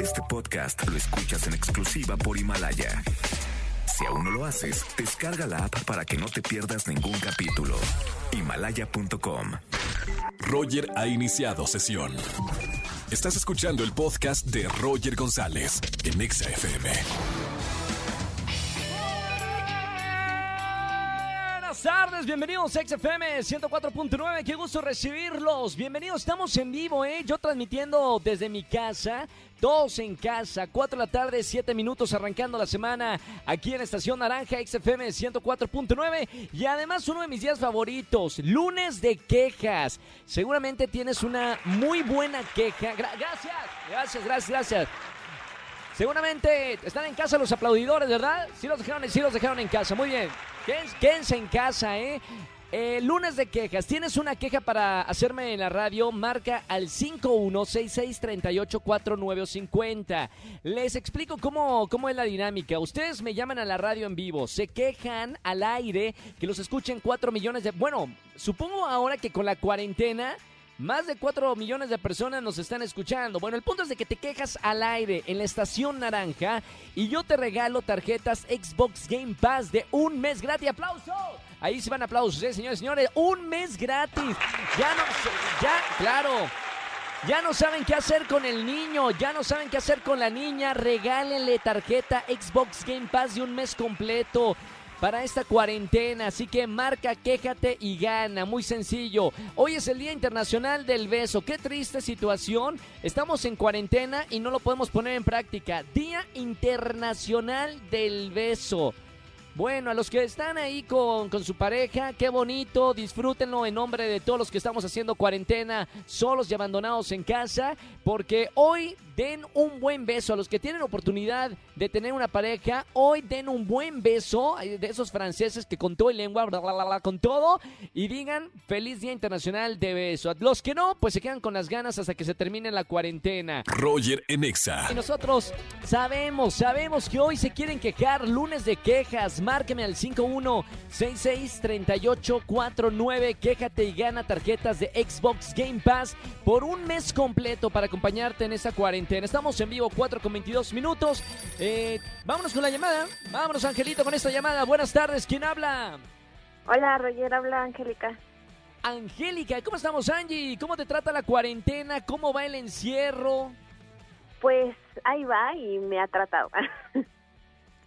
Este podcast lo escuchas en exclusiva por Himalaya. Si aún no lo haces, descarga la app para que no te pierdas ningún capítulo. Himalaya.com. Roger ha iniciado sesión. Estás escuchando el podcast de Roger González en Exa bienvenidos a XFM 104.9, qué gusto recibirlos. Bienvenidos, estamos en vivo, ¿eh? Yo transmitiendo desde mi casa, todos en casa, 4 de la tarde, 7 minutos arrancando la semana aquí en Estación Naranja XFM 104.9 y además uno de mis días favoritos, lunes de quejas. Seguramente tienes una muy buena queja. Gra- gracias, gracias, gracias, gracias. Seguramente están en casa los aplaudidores, ¿verdad? Sí los dejaron, sí los dejaron en casa. Muy bien. Quédense, quédense en casa, ¿eh? Eh, lunes de quejas. ¿Tienes una queja para hacerme en la radio? Marca al 5166384950. Les explico cómo, cómo es la dinámica. Ustedes me llaman a la radio en vivo, se quejan al aire que los escuchen 4 millones de... Bueno, supongo ahora que con la cuarentena... Más de 4 millones de personas nos están escuchando. Bueno, el punto es de que te quejas al aire en la estación naranja y yo te regalo tarjetas Xbox Game Pass de un mes gratis. ¡Aplauso! Ahí se van aplausos, ¿eh, señores, señores. Un mes gratis. Ya no, ya, claro. Ya no saben qué hacer con el niño, ya no saben qué hacer con la niña. Regálenle tarjeta Xbox Game Pass de un mes completo para esta cuarentena. Así que marca, quéjate y gana. Muy sencillo. Hoy es el Día Internacional del Beso. Qué triste situación. Estamos en cuarentena y no lo podemos poner en práctica. Día Internacional del Beso. Bueno, a los que están ahí con, con su pareja, qué bonito, disfrútenlo en nombre de todos los que estamos haciendo cuarentena solos y abandonados en casa, porque hoy den un buen beso a los que tienen oportunidad de tener una pareja, hoy den un buen beso eh, de esos franceses que con todo y lengua, bla, bla, bla, bla, con todo, y digan feliz Día Internacional de Beso. Los que no, pues se quedan con las ganas hasta que se termine la cuarentena. Roger en Exa. Y nosotros sabemos, sabemos que hoy se quieren quejar, lunes de quejas. Márqueme al 51663849. Quéjate y gana tarjetas de Xbox Game Pass por un mes completo para acompañarte en esa cuarentena. Estamos en vivo 4 con 22 minutos. Eh, vámonos con la llamada. Vámonos, Angelito, con esta llamada. Buenas tardes. ¿Quién habla? Hola, Roger, habla Angélica. Angélica, ¿cómo estamos, Angie? ¿Cómo te trata la cuarentena? ¿Cómo va el encierro? Pues ahí va y me ha tratado.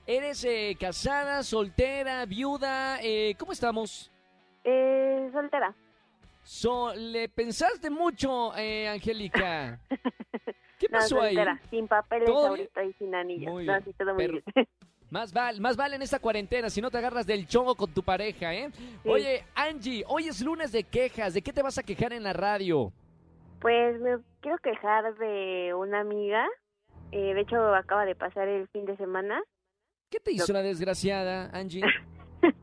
¿Eres eh, casada, soltera, viuda? Eh, ¿Cómo estamos? eh, soltera. So- ¿Le pensaste mucho, eh, Angélica? ¿Qué No, pasó ahí? soltera, sin papeles ¿Todo ahorita y sin anillos. Muy no, bien. sí, todo muy Pero- bien. Más, val- más vale en esta cuarentena si no te agarras del chongo con tu pareja, ¿eh? Sí. Oye, Angie, hoy es lunes de quejas. ¿De qué te vas a quejar en la radio? Pues me quiero quejar de una amiga. Eh, de hecho, acaba de pasar el fin de semana. ¿Qué te hizo la desgraciada, Angie?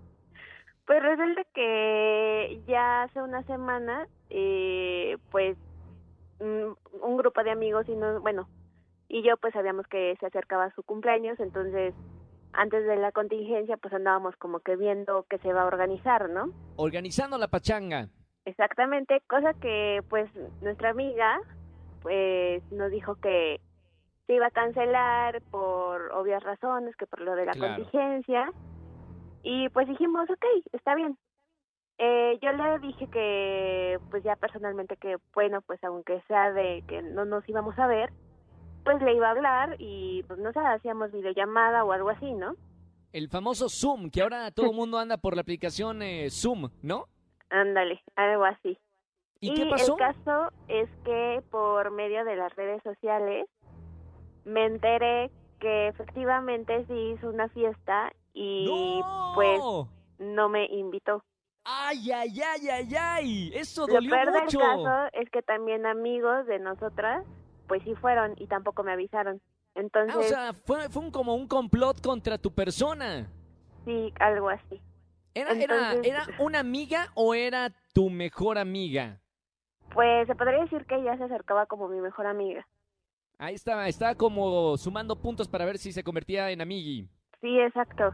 Pues resulta que ya hace una semana, eh, pues un grupo de amigos y no, bueno, y yo pues sabíamos que se acercaba su cumpleaños, entonces antes de la contingencia pues andábamos como que viendo que se va a organizar, ¿no? Organizando la pachanga. Exactamente, cosa que pues nuestra amiga pues nos dijo que se iba a cancelar por obvias razones, que por lo de la Claro. contingencia. Y pues dijimos, ok, está bien. Eh, yo le dije que pues ya personalmente que bueno, pues aunque sea de que no nos íbamos a ver, pues le iba a hablar y pues no sé, hacíamos videollamada o algo así, ¿no? El famoso Zoom, que ahora todo el mundo anda por la aplicación eh, Zoom, ¿no? Ándale, algo así. ¿Y, qué pasó? el caso es que por medio de las redes sociales me enteré que efectivamente sí hizo una fiesta y ¡No! pues no me invitó. ¡Ay, ay, ay, ay, ay! Eso Lo dolió peor del mucho. caso es que también amigos de nosotras pues sí fueron y tampoco me avisaron. Entonces, Ah, o sea, fue, fue un- como un complot contra tu persona. sí, algo así. ¿Era, era, Entonces- ¿Era una amiga o era tu mejor amiga? Pues se podría decir que ella se acercaba como mi mejor amiga. Ahí estaba, estaba como sumando puntos para ver si se convertía en amigui. Sí, exacto.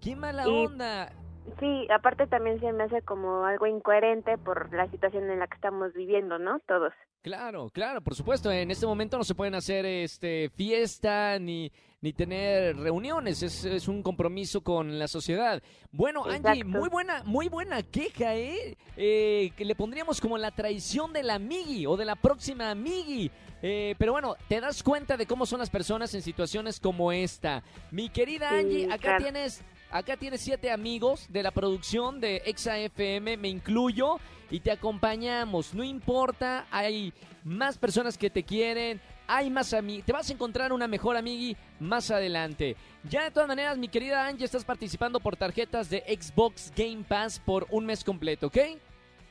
¡Qué mala Y- onda! Sí, aparte también se me hace como algo incoherente por la situación en la que estamos viviendo, ¿no? Todos. Claro, claro, por supuesto. En este momento no se pueden hacer este fiesta ni, ni tener reuniones. Es, es un compromiso con la sociedad. Bueno, Angie, muy buena, muy buena queja, ¿eh? Eh, Que le pondríamos como la traición de la amigui o de la próxima amigui. Eh, pero bueno, te das cuenta de cómo son las personas en situaciones como esta. Mi querida Sí, Angie, acá claro. tienes, acá tienes siete amigos de la producción de Exa FM, me incluyo, y te acompañamos. No importa, hay más personas que te quieren, hay más amigos. Te vas a encontrar una mejor amigui más adelante. Ya de todas maneras, mi querida Angie, estás participando por tarjetas de Xbox Game Pass por un mes completo, ¿ok?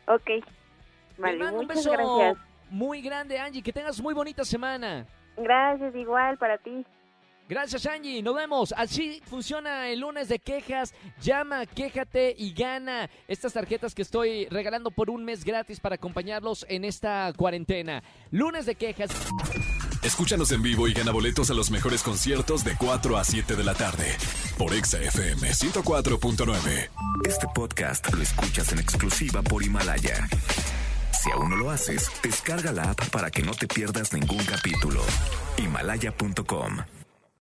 Ok. Te Vale, mando un beso gracias. muy grande, Angie. Que tengas muy bonita semana. Gracias, igual para ti. Gracias, Angie. Nos vemos. Así funciona el lunes de quejas. Llama, quéjate y gana estas tarjetas que estoy regalando por un mes gratis para acompañarlos en esta cuarentena. Lunes de quejas. Escúchanos en vivo y gana boletos a los mejores conciertos de 4 a 7 de la tarde por Exa FM 104.9. Este podcast lo escuchas en exclusiva por Himalaya. Si aún no lo haces, descarga la app para que no te pierdas ningún capítulo. Himalaya.com